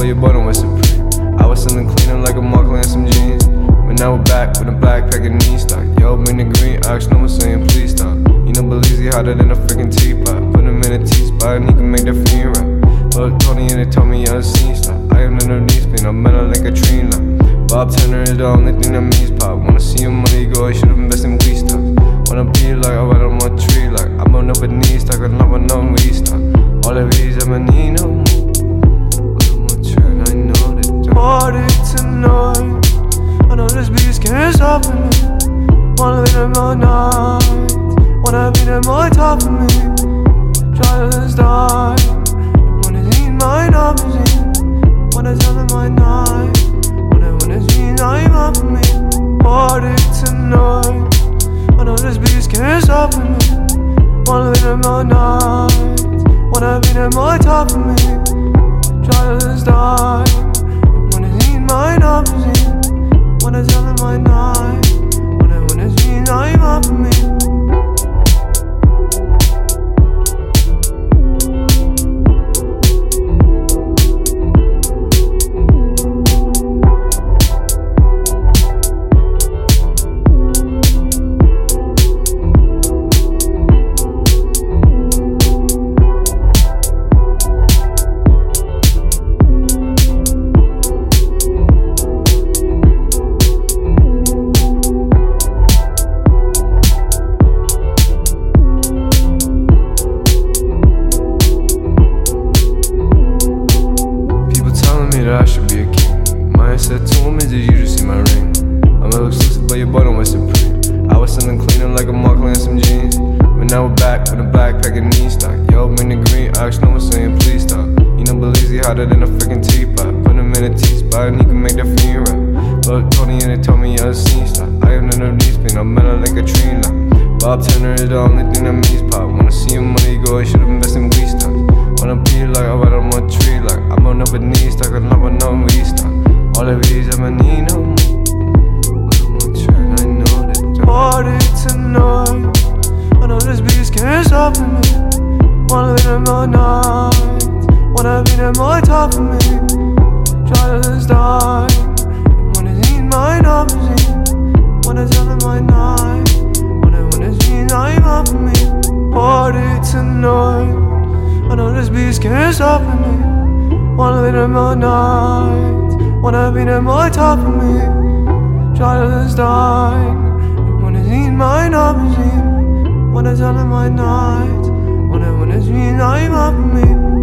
but your bottom was supreme. I was selling cleaner like a Markle and some jeans. But now we're back with a backpack and knee stock. Yo, bring the green ox, no one saying please stop. You know, Belize hotter than a freaking teapot. Put him in a T spot and he can make that fiend rap. But Tony and they told me unseen stop. I am none of these been I'm metal like a train line. Bob Turner is the only thing that means pop. Wanna see your money go, I should've invested in weed stock. Wanna be like, oh, I went on my tree, like, I'm on up a knee stock, I'm on on weed stock. All of these, I'm a need this beast can't stop me. Wanna be them all night. Wanna be them on top of me. Try to die. Wanna see my opposite. Wanna tell them my night. Wanna wanna see I'm up for me. Party tonight. I know this beast can't stop me. Wanna be them all night. Wanna be them on top of me. Try to die. Wanna your bottom was supreme. I was selling cleaner like a Markle and some jeans. But now we're back with a backpack and knee stock. Yo, bring the green ox, no one saying please stop. You know, Belize hotter than a freaking teapot. Put him in a T spot and he can make that fiend rap. But Tony and they told me unseen stop. I am none of these been I'm metal like a tree line. Bob Turner is the only thing that means pop. Wanna see your money go, I should've invested in weed stock. Wanna be like oh, I went on my tree, like I'm on up a and I'm on on weed stock. All of these I'm a need Wanna be them all night. Wanna be them on top of me. Try to die. Wanna see my opposite. Wanna tell them my night. Wanna wanna see I'm up for me. Party tonight. I know this beast can't stop me. Wanna be them all night. Wanna be them on top of me. Try to die. Wanna see my opposite. Wanna tell them my night. Wanna wanna see I'm up me.